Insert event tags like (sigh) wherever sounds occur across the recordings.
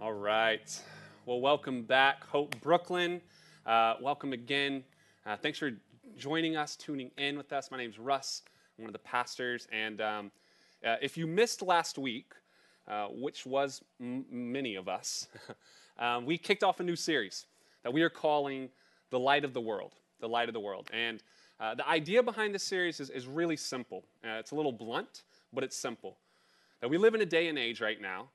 All right. Well, welcome back, Hope Brooklyn. Uh, welcome again. Uh, thanks for joining us, tuning in with us. My name's Russ. I'm one of the pastors. And um, uh, if you missed last week, uh, which was m- many of us, (laughs) um, we kicked off a new series that we are calling The Light of the World. The Light of the World. And uh, the idea behind this series is, is really simple. Uh, it's a little blunt, but it's simple. That we live in a day and age right now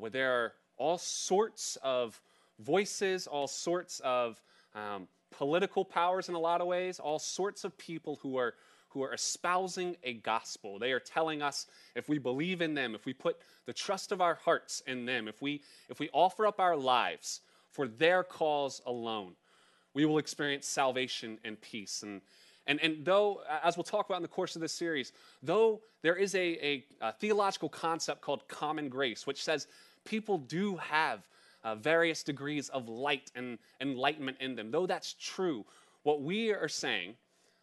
where there are all sorts of voices, all sorts of um, political powers in a lot of ways, all sorts of people who are who are espousing a gospel. They are telling us if we believe in them, if we put the trust of our hearts in them, if we if we offer up our lives for their cause alone, we will experience salvation and peace. And and, and though, as we'll talk about in the course of this series, though there is a, a, a theological concept called common grace, which says people do have uh, various degrees of light and enlightenment in them. Though that's true, what we are saying,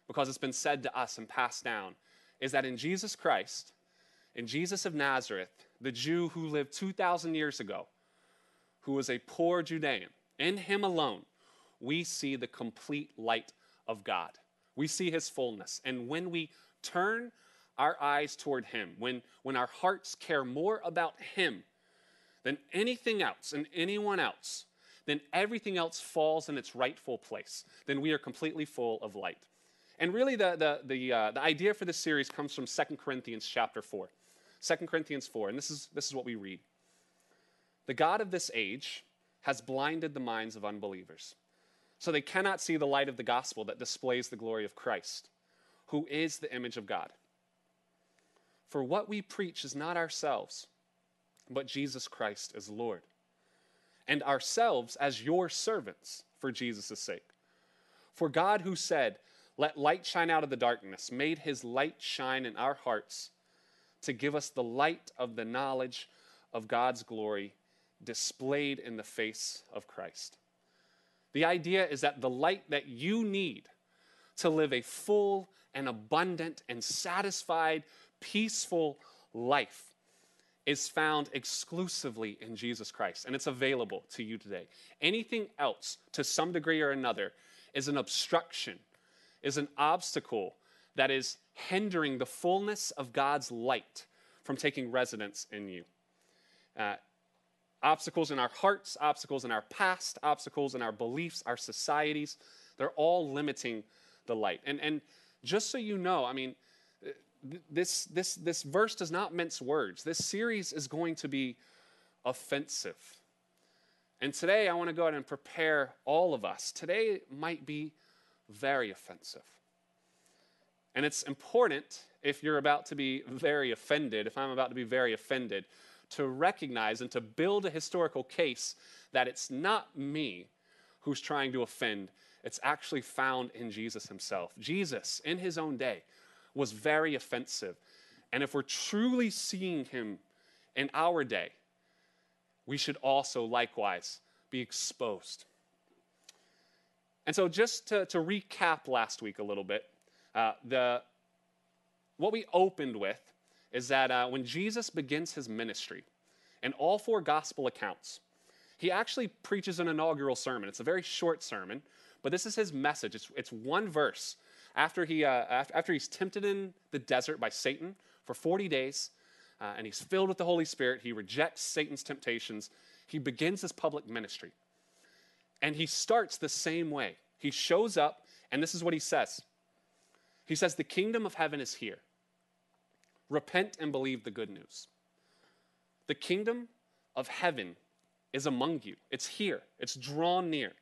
because it's been said to us and passed down, is that in Jesus Christ, in Jesus of Nazareth, the Jew who lived 2,000 years ago, who was a poor Judean, in him alone, we see the complete light of God. We see his fullness. And when we turn our eyes toward him, when, when our hearts care more about him than anything else and anyone else, then everything else falls in its rightful place. Then we are completely full of light. And really, the, the, the, uh, the idea for this series comes from 2 Corinthians chapter 4. 2 Corinthians 4, and this is, this is what we read. The God of this age has blinded the minds of unbelievers, so they cannot see the light of the gospel that displays the glory of Christ, who is the image of God. For what we preach is not ourselves but Jesus Christ is Lord. And ourselves as your servants for Jesus' sake. For God, who said, Let light shine out of the darkness, made his light shine in our hearts to give us the light of the knowledge of God's glory displayed in the face of Christ. The idea is that the light that you need to live a full and abundant and satisfied, peaceful life is found exclusively in Jesus Christ, and it's available to you today. Anything else, to some degree or another, is an obstruction, is an obstacle that is hindering the fullness of God's light from taking residence in you. Uh, obstacles in our hearts, obstacles in our past, obstacles in our beliefs, our societies, they're all limiting the light. And, and just so you know, I mean, this, this, this verse does not mince words. This series is going to be offensive. And today I want to go ahead and prepare all of us. Today might be very offensive. And it's important if you're about to be very offended, if I'm about to be very offended, to recognize and to build a historical case that it's not me who's trying to offend. It's actually found in Jesus himself. Jesus, in his own day, was very offensive. And if we're truly seeing him in our day, we should also likewise be exposed. And so, just to, to recap last week a little bit, uh, the, what we opened with is that uh, when Jesus begins his ministry, in all four gospel accounts, he actually preaches an inaugural sermon. It's a very short sermon, but this is his message. It's, it's one verse after, he, uh, after he's tempted in the desert by Satan for 40 days, uh, and he's filled with the Holy Spirit, he rejects Satan's temptations. He begins his public ministry. And he starts the same way. He shows up, and this is what he says He says, The kingdom of heaven is here. Repent and believe the good news. The kingdom of heaven is among you, it's here, it's drawn near.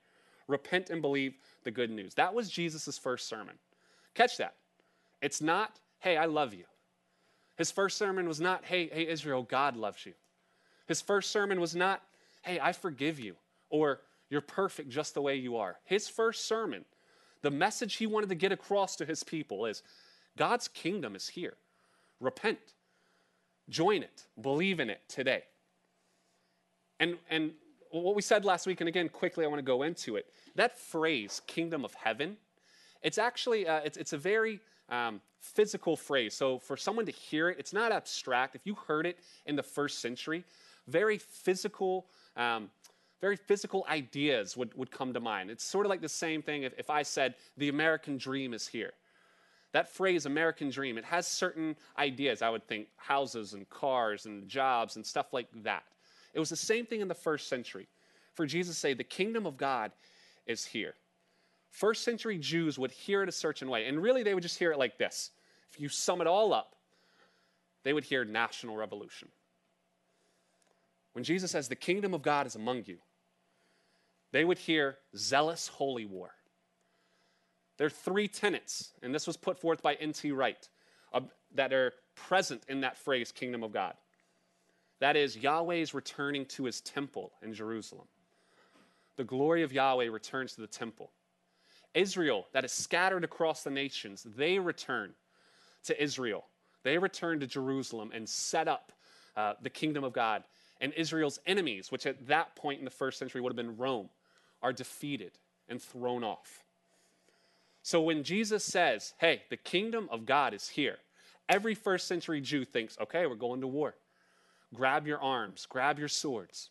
Repent and believe the good news. That was Jesus' first sermon. Catch that. It's not, hey, I love you. His first sermon was not, hey, hey, Israel, God loves you. His first sermon was not, hey, I forgive you, or you're perfect just the way you are. His first sermon, the message he wanted to get across to his people is God's kingdom is here. Repent, join it, believe in it today. And, and what we said last week, and again, quickly, I want to go into it. That phrase, kingdom of heaven, it's actually, uh, it's, it's a very um, physical phrase. So for someone to hear it, it's not abstract. If you heard it in the first century, very physical, um, very physical ideas would, would come to mind. It's sort of like the same thing if, if I said, the American dream is here. That phrase, American dream, it has certain ideas, I would think, houses and cars and jobs and stuff like that. It was the same thing in the first century. For Jesus to say, the kingdom of God is here. First century Jews would hear it a certain way, and really they would just hear it like this. If you sum it all up, they would hear national revolution. When Jesus says, the kingdom of God is among you, they would hear zealous holy war. There are three tenets, and this was put forth by N.T. Wright, uh, that are present in that phrase, kingdom of God. That is, Yahweh is returning to his temple in Jerusalem. The glory of Yahweh returns to the temple. Israel, that is scattered across the nations, they return to Israel. They return to Jerusalem and set up uh, the kingdom of God. And Israel's enemies, which at that point in the first century would have been Rome, are defeated and thrown off. So when Jesus says, hey, the kingdom of God is here, every first century Jew thinks, okay, we're going to war. Grab your arms, grab your swords.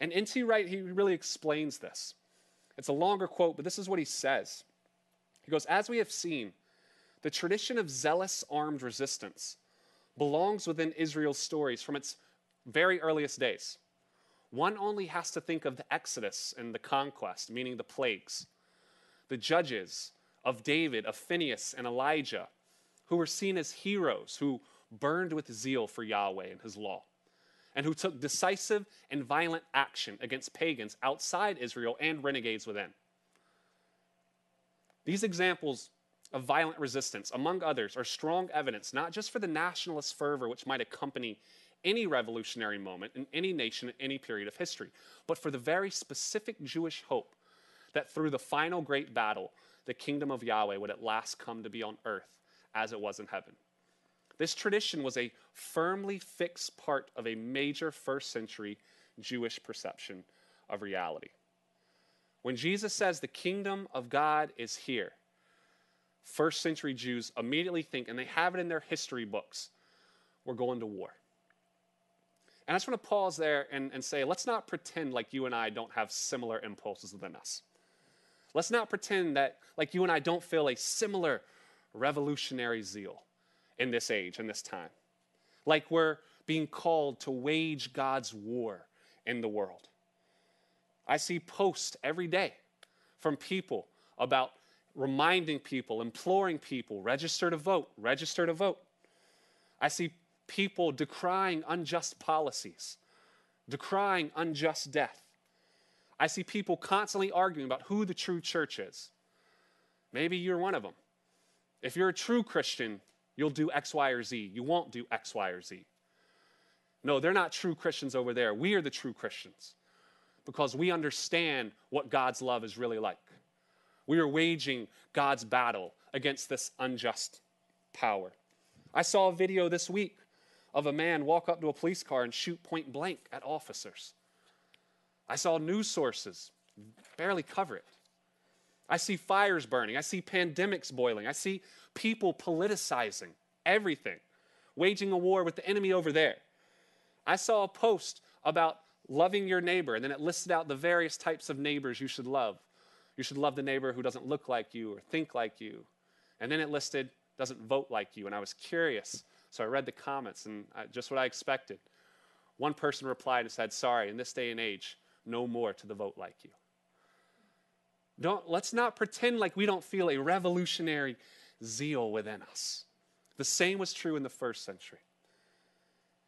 And N.T. Wright, he really explains this. It's a longer quote, but this is what he says. He goes, As we have seen, the tradition of zealous armed resistance belongs within Israel's stories from its very earliest days. One only has to think of the Exodus and the conquest, meaning the plagues, the judges, of David, of Phineas, and Elijah, who were seen as heroes who burned with zeal for Yahweh and his law, and who took decisive and violent action against pagans outside Israel and renegades within. These examples of violent resistance, among others, are strong evidence not just for the nationalist fervor which might accompany any revolutionary moment in any nation at any period of history, but for the very specific Jewish hope that through the final great battle, the kingdom of Yahweh would at last come to be on earth as it was in heaven. This tradition was a firmly fixed part of a major first century Jewish perception of reality. When Jesus says the kingdom of God is here, first century Jews immediately think, and they have it in their history books, we're going to war. And I just want to pause there and, and say, let's not pretend like you and I don't have similar impulses within us. Let's not pretend that, like you and I, don't feel a similar revolutionary zeal in this age, in this time. Like we're being called to wage God's war in the world. I see posts every day from people about reminding people, imploring people, register to vote, register to vote. I see people decrying unjust policies, decrying unjust death. I see people constantly arguing about who the true church is. Maybe you're one of them. If you're a true Christian, you'll do X, Y, or Z. You won't do X, Y, or Z. No, they're not true Christians over there. We are the true Christians because we understand what God's love is really like. We are waging God's battle against this unjust power. I saw a video this week of a man walk up to a police car and shoot point blank at officers. I saw news sources barely cover it. I see fires burning. I see pandemics boiling. I see people politicizing everything, waging a war with the enemy over there. I saw a post about loving your neighbor, and then it listed out the various types of neighbors you should love. You should love the neighbor who doesn't look like you or think like you. And then it listed doesn't vote like you. And I was curious, so I read the comments, and just what I expected. One person replied and said, Sorry, in this day and age, no more to the vote like you. Don't, let's not pretend like we don't feel a revolutionary zeal within us. The same was true in the first century.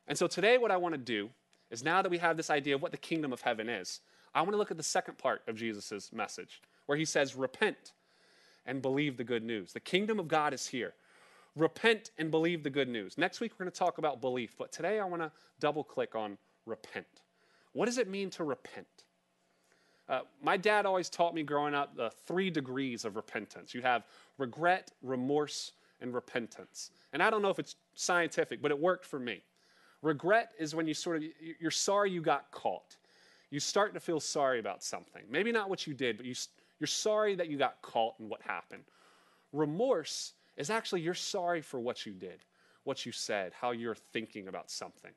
And so today, what I want to do is now that we have this idea of what the kingdom of heaven is, I want to look at the second part of Jesus' message, where he says, Repent and believe the good news. The kingdom of God is here. Repent and believe the good news. Next week, we're going to talk about belief, but today I want to double click on repent. What does it mean to repent? Uh, my dad always taught me growing up the three degrees of repentance. You have regret, remorse, and repentance. And I don't know if it's scientific, but it worked for me. Regret is when you sort of you're sorry you got caught. You start to feel sorry about something. Maybe not what you did, but you, you're sorry that you got caught and what happened. Remorse is actually you're sorry for what you did, what you said, how you're thinking about something.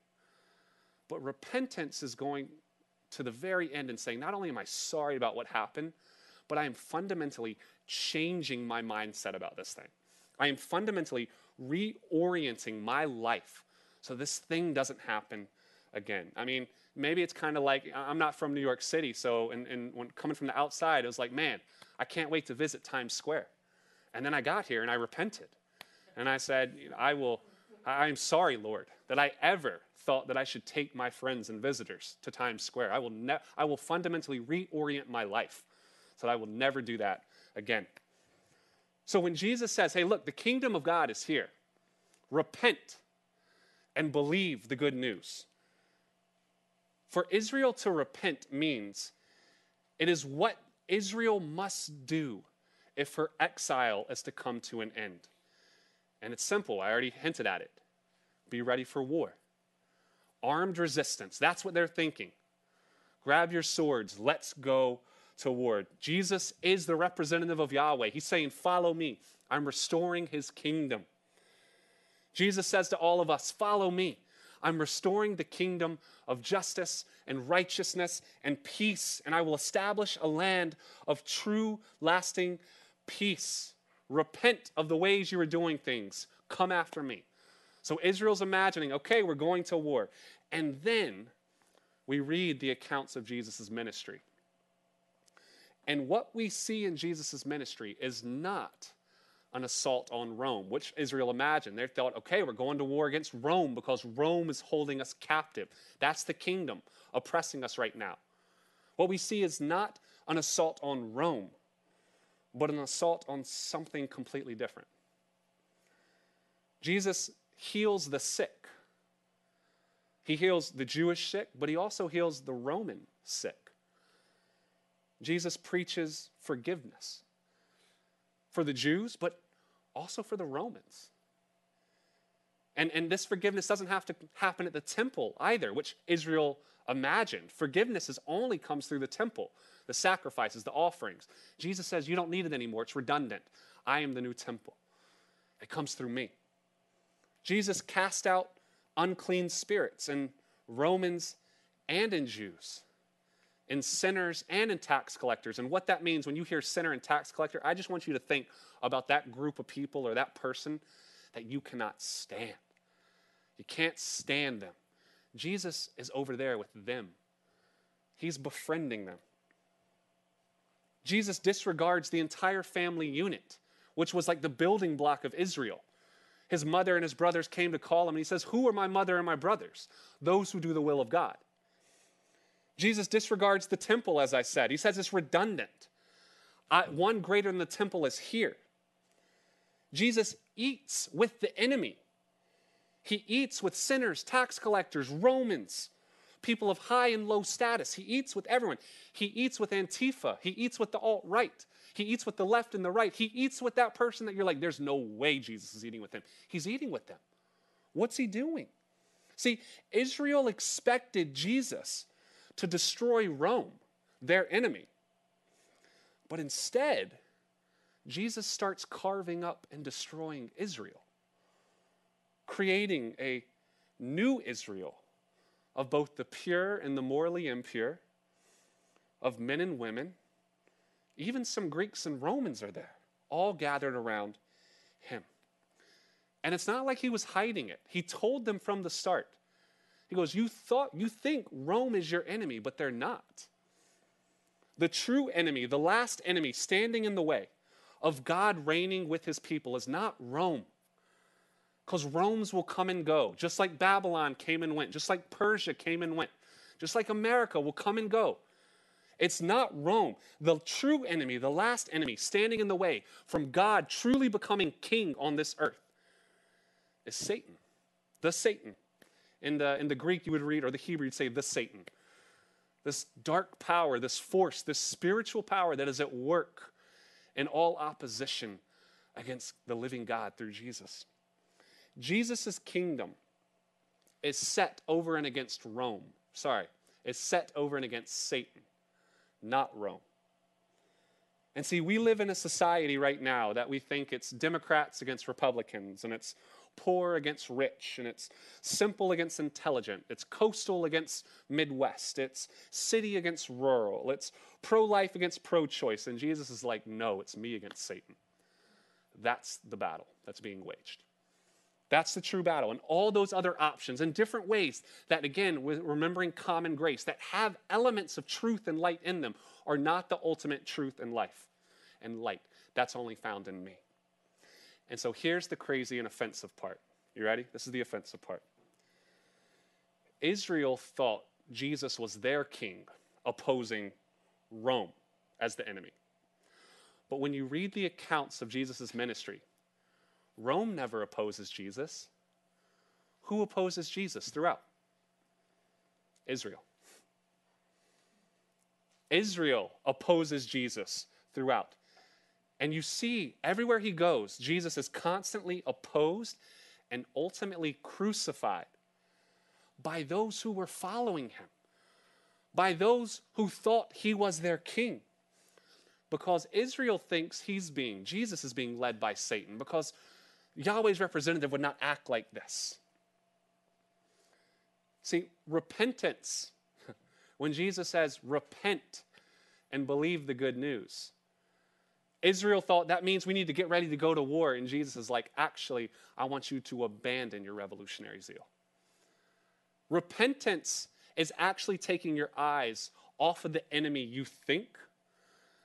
But repentance is going to the very end and saying, not only am I sorry about what happened, but I am fundamentally changing my mindset about this thing. I am fundamentally reorienting my life so this thing doesn't happen again. I mean, maybe it's kind of like I'm not from New York City, so and, and when coming from the outside, it was like, man, I can't wait to visit Times Square. And then I got here and I repented. And I said, I will, I'm sorry, Lord, that I ever thought that I should take my friends and visitors to Times Square. I will, ne- I will fundamentally reorient my life so that I will never do that again. So when Jesus says, hey, look, the kingdom of God is here, repent and believe the good news. For Israel to repent means it is what Israel must do if her exile is to come to an end. And it's simple, I already hinted at it. Be ready for war. Armed resistance, that's what they're thinking. Grab your swords, let's go to war. Jesus is the representative of Yahweh. He's saying, Follow me. I'm restoring his kingdom. Jesus says to all of us, Follow me. I'm restoring the kingdom of justice and righteousness and peace, and I will establish a land of true, lasting peace. Repent of the ways you are doing things. Come after me. So Israel's imagining, okay, we're going to war. And then we read the accounts of Jesus' ministry. And what we see in Jesus' ministry is not an assault on Rome, which Israel imagined. They thought, okay, we're going to war against Rome because Rome is holding us captive. That's the kingdom oppressing us right now. What we see is not an assault on Rome, but an assault on something completely different. Jesus heals the sick. He heals the Jewish sick, but he also heals the Roman sick. Jesus preaches forgiveness for the Jews, but also for the Romans. And, and this forgiveness doesn't have to happen at the temple either, which Israel imagined. Forgiveness is only comes through the temple, the sacrifices, the offerings. Jesus says, You don't need it anymore. It's redundant. I am the new temple. It comes through me. Jesus cast out unclean spirits in Romans and in Jews in sinners and in tax collectors. And what that means when you hear sinner and tax collector, I just want you to think about that group of people or that person that you cannot stand. You can't stand them. Jesus is over there with them, he's befriending them. Jesus disregards the entire family unit, which was like the building block of Israel. His mother and his brothers came to call him, and he says, Who are my mother and my brothers? Those who do the will of God. Jesus disregards the temple, as I said. He says it's redundant. Uh, one greater than the temple is here. Jesus eats with the enemy. He eats with sinners, tax collectors, Romans, people of high and low status. He eats with everyone. He eats with Antifa. He eats with the alt right. He eats with the left and the right. He eats with that person that you're like, there's no way Jesus is eating with him. He's eating with them. What's he doing? See, Israel expected Jesus to destroy Rome, their enemy. But instead, Jesus starts carving up and destroying Israel, creating a new Israel of both the pure and the morally impure, of men and women. Even some Greeks and Romans are there, all gathered around him. And it's not like he was hiding it. He told them from the start he goes, You thought you think Rome is your enemy, but they're not. The true enemy, the last enemy standing in the way of God reigning with his people is not Rome. Because Rome's will come and go, just like Babylon came and went, just like Persia came and went, just like America will come and go. It's not Rome. The true enemy, the last enemy standing in the way from God truly becoming king on this earth is Satan, the Satan. In the, in the Greek, you would read, or the Hebrew, you'd say, the Satan. This dark power, this force, this spiritual power that is at work in all opposition against the living God through Jesus. Jesus' kingdom is set over and against Rome. Sorry, is set over and against Satan, not Rome. And see, we live in a society right now that we think it's Democrats against Republicans and it's poor against rich, and it's simple against intelligent, it's coastal against Midwest, it's city against rural, it's pro life against pro choice. And Jesus is like, no, it's me against Satan. That's the battle that's being waged. That's the true battle. And all those other options in different ways that, again, with remembering common grace, that have elements of truth and light in them, are not the ultimate truth and life and light. That's only found in me. And so here's the crazy and offensive part. You ready? This is the offensive part. Israel thought Jesus was their king, opposing Rome as the enemy. But when you read the accounts of Jesus' ministry, Rome never opposes Jesus. Who opposes Jesus throughout? Israel. Israel opposes Jesus throughout. And you see, everywhere he goes, Jesus is constantly opposed and ultimately crucified by those who were following him, by those who thought he was their king. Because Israel thinks he's being, Jesus is being led by Satan, because Yahweh's representative would not act like this. See, repentance, (laughs) when Jesus says, repent and believe the good news, Israel thought that means we need to get ready to go to war. And Jesus is like, actually, I want you to abandon your revolutionary zeal. Repentance is actually taking your eyes off of the enemy you think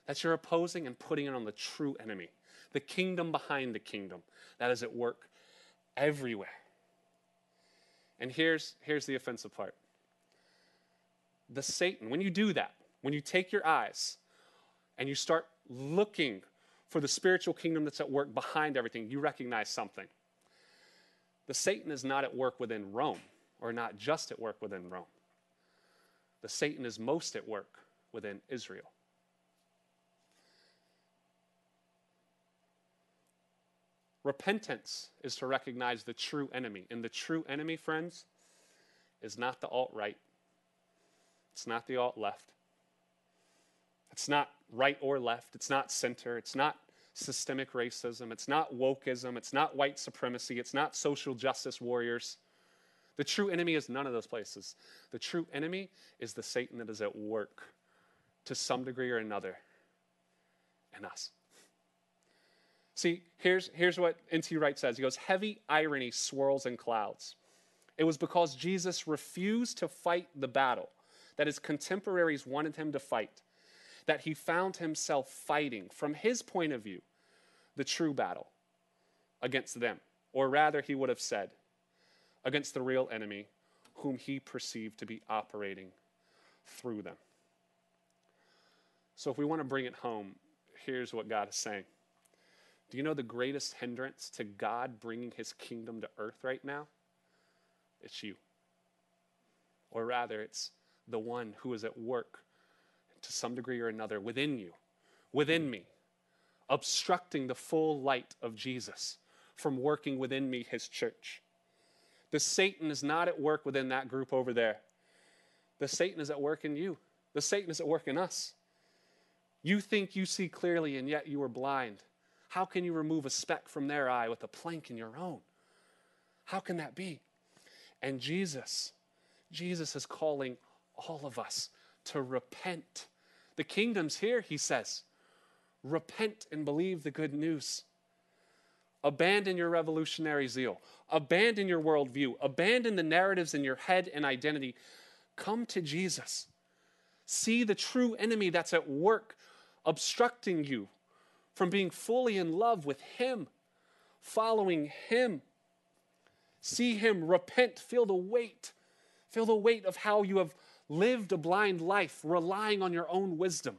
that you're opposing and putting it on the true enemy, the kingdom behind the kingdom that is at work everywhere. And here's, here's the offensive part the Satan, when you do that, when you take your eyes and you start looking for the spiritual kingdom that's at work behind everything, you recognize something. The Satan is not at work within Rome, or not just at work within Rome. The Satan is most at work within Israel. Repentance is to recognize the true enemy. And the true enemy, friends, is not the alt right, it's not the alt left, it's not right or left, it's not center, it's not systemic racism, it's not wokeism, it's not white supremacy, it's not social justice warriors. The true enemy is none of those places. The true enemy is the Satan that is at work to some degree or another in us. See, here's, here's what N.T. Wright says. He goes, Heavy irony swirls in clouds. It was because Jesus refused to fight the battle that his contemporaries wanted him to fight that he found himself fighting, from his point of view, the true battle against them. Or rather, he would have said, against the real enemy whom he perceived to be operating through them. So, if we want to bring it home, here's what God is saying. Do you know the greatest hindrance to God bringing his kingdom to earth right now? It's you. Or rather, it's the one who is at work to some degree or another within you, within me, obstructing the full light of Jesus from working within me, his church. The Satan is not at work within that group over there. The Satan is at work in you. The Satan is at work in us. You think you see clearly, and yet you are blind. How can you remove a speck from their eye with a plank in your own? How can that be? And Jesus, Jesus is calling all of us to repent the kingdom's here, he says. Repent and believe the good news. Abandon your revolutionary zeal. Abandon your worldview. Abandon the narratives in your head and identity. Come to Jesus. See the true enemy that's at work, obstructing you from being fully in love with Him, following Him. See Him, repent, feel the weight. Feel the weight of how you have lived a blind life, relying on your own wisdom,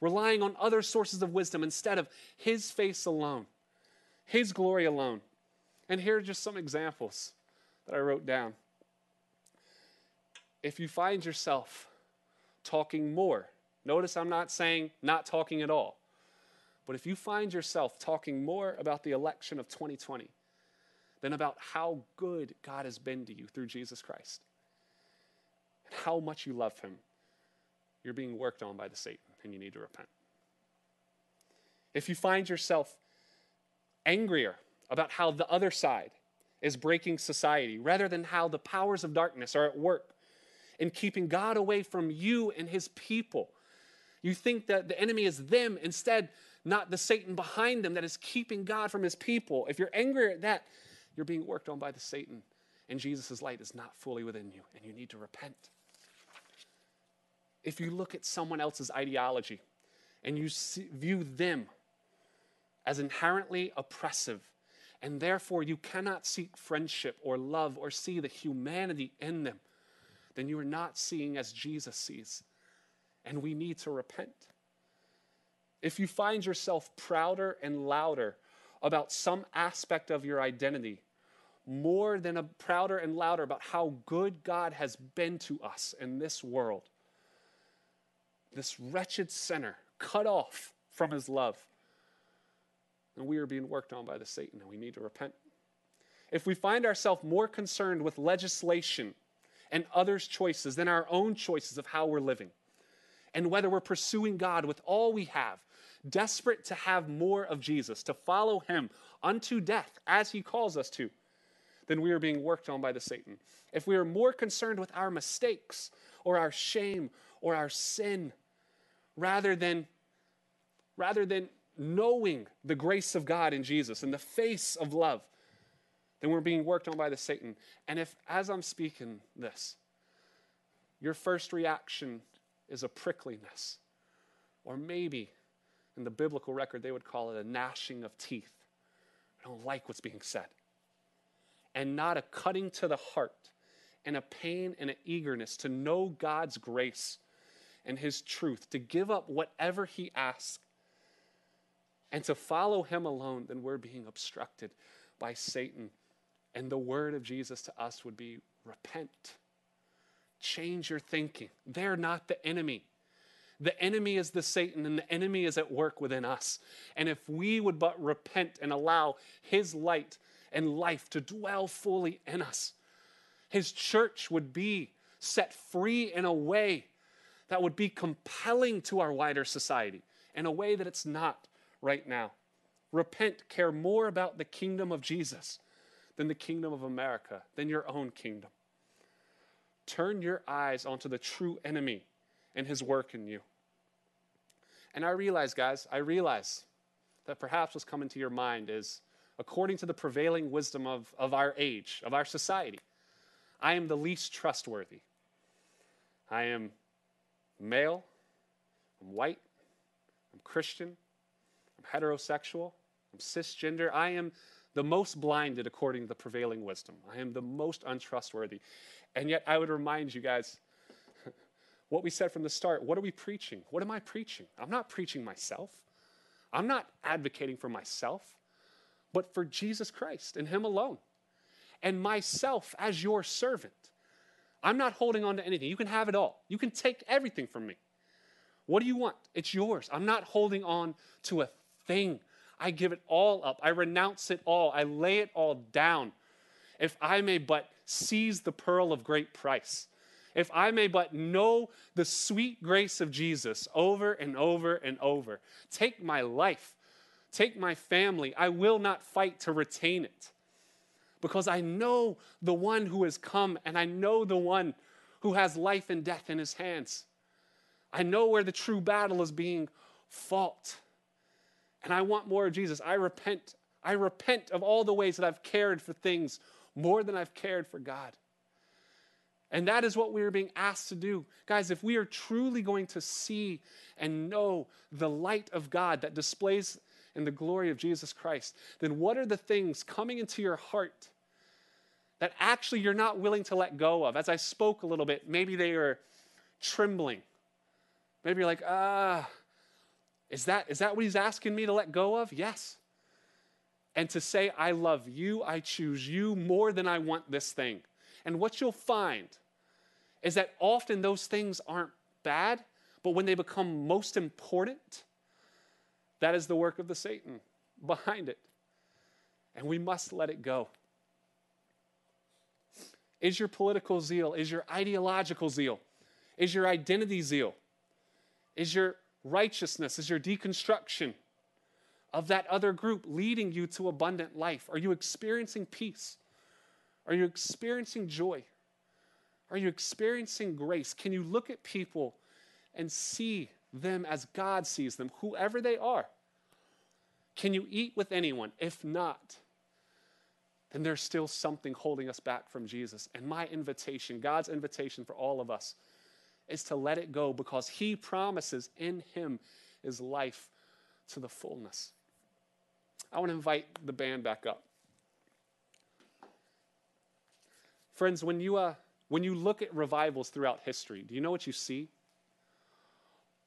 relying on other sources of wisdom instead of His face alone, His glory alone. And here are just some examples that I wrote down. If you find yourself talking more, notice I'm not saying not talking at all, but if you find yourself talking more about the election of 2020 than about how good God has been to you through Jesus Christ, and how much you love him, you're being worked on by the Satan and you need to repent. If you find yourself angrier about how the other side is breaking society rather than how the powers of darkness are at work in keeping God away from you and his people. You think that the enemy is them instead, not the Satan behind them that is keeping God from his people. If you're angry at that, you're being worked on by the Satan, and Jesus' light is not fully within you, and you need to repent. If you look at someone else's ideology and you see, view them as inherently oppressive, and therefore you cannot seek friendship or love or see the humanity in them, then you are not seeing as Jesus sees. And we need to repent. If you find yourself prouder and louder about some aspect of your identity, more than a prouder and louder about how good God has been to us in this world, this wretched sinner cut off from his love, and we are being worked on by the Satan, and we need to repent. If we find ourselves more concerned with legislation and others' choices than our own choices of how we're living, and whether we're pursuing God with all we have, desperate to have more of Jesus, to follow Him unto death as He calls us to, then we are being worked on by the Satan. If we are more concerned with our mistakes or our shame or our sin rather than rather than knowing the grace of God in Jesus and the face of love, then we're being worked on by the Satan. And if, as I'm speaking this, your first reaction is a prickliness, or maybe in the biblical record they would call it a gnashing of teeth. I don't like what's being said. And not a cutting to the heart and a pain and an eagerness to know God's grace and His truth, to give up whatever He asks and to follow him alone, then we're being obstructed by Satan. And the word of Jesus to us would be repent. Change your thinking. They're not the enemy. The enemy is the Satan, and the enemy is at work within us. And if we would but repent and allow his light and life to dwell fully in us, his church would be set free in a way that would be compelling to our wider society, in a way that it's not right now. Repent, care more about the kingdom of Jesus than the kingdom of America, than your own kingdom. Turn your eyes onto the true enemy and his work in you. And I realize, guys, I realize that perhaps what's coming to your mind is according to the prevailing wisdom of, of our age, of our society, I am the least trustworthy. I am male, I'm white, I'm Christian, I'm heterosexual, I'm cisgender. I am the most blinded according to the prevailing wisdom. I am the most untrustworthy. And yet, I would remind you guys what we said from the start. What are we preaching? What am I preaching? I'm not preaching myself, I'm not advocating for myself, but for Jesus Christ and Him alone. And myself as your servant. I'm not holding on to anything. You can have it all. You can take everything from me. What do you want? It's yours. I'm not holding on to a thing. I give it all up. I renounce it all. I lay it all down. If I may but seize the pearl of great price, if I may but know the sweet grace of Jesus over and over and over, take my life, take my family. I will not fight to retain it because I know the one who has come and I know the one who has life and death in his hands. I know where the true battle is being fought and I want more of Jesus. I repent. I repent of all the ways that I've cared for things more than I've cared for God. And that is what we are being asked to do. Guys, if we are truly going to see and know the light of God that displays in the glory of Jesus Christ, then what are the things coming into your heart that actually you're not willing to let go of? As I spoke a little bit, maybe they are trembling. Maybe you're like, ah, is that, is that what he's asking me to let go of? Yes. And to say, I love you, I choose you more than I want this thing. And what you'll find is that often those things aren't bad, but when they become most important, that is the work of the Satan behind it. And we must let it go. Is your political zeal, is your ideological zeal, is your identity zeal, is your righteousness? Is your deconstruction of that other group leading you to abundant life? Are you experiencing peace? Are you experiencing joy? Are you experiencing grace? Can you look at people and see them as God sees them, whoever they are? Can you eat with anyone? If not, then there's still something holding us back from Jesus. And my invitation, God's invitation for all of us, is to let it go because He promises in Him is life to the fullness. I want to invite the band back up. Friends, when you, uh, when you look at revivals throughout history, do you know what you see?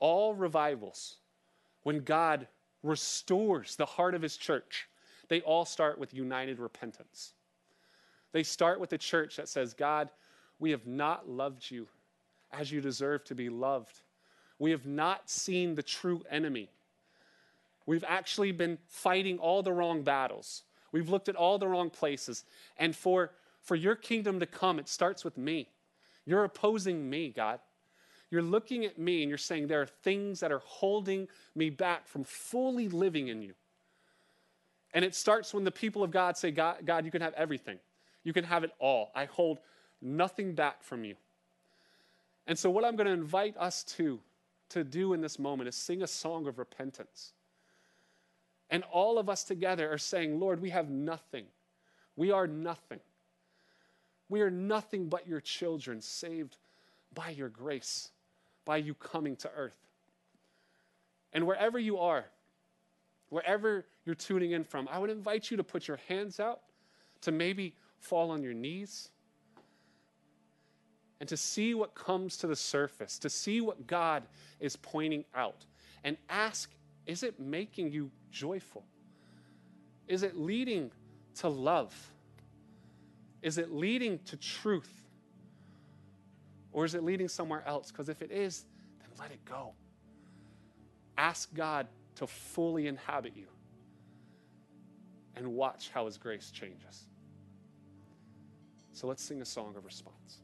All revivals, when God restores the heart of his church, they all start with united repentance. They start with a church that says, God, we have not loved you as you deserve to be loved. We have not seen the true enemy. We've actually been fighting all the wrong battles. We've looked at all the wrong places. And for, for your kingdom to come, it starts with me. You're opposing me, God. You're looking at me and you're saying there are things that are holding me back from fully living in you. And it starts when the people of God say, God, God, you can have everything. You can have it all. I hold nothing back from you. And so, what I'm going to invite us to, to do in this moment is sing a song of repentance. And all of us together are saying, Lord, we have nothing. We are nothing. We are nothing but your children saved by your grace, by you coming to earth. And wherever you are, wherever you're tuning in from, I would invite you to put your hands out, to maybe fall on your knees, and to see what comes to the surface, to see what God is pointing out, and ask is it making you joyful? Is it leading to love? Is it leading to truth? Or is it leading somewhere else? Because if it is, then let it go. Ask God to fully inhabit you and watch how His grace changes. So let's sing a song of response.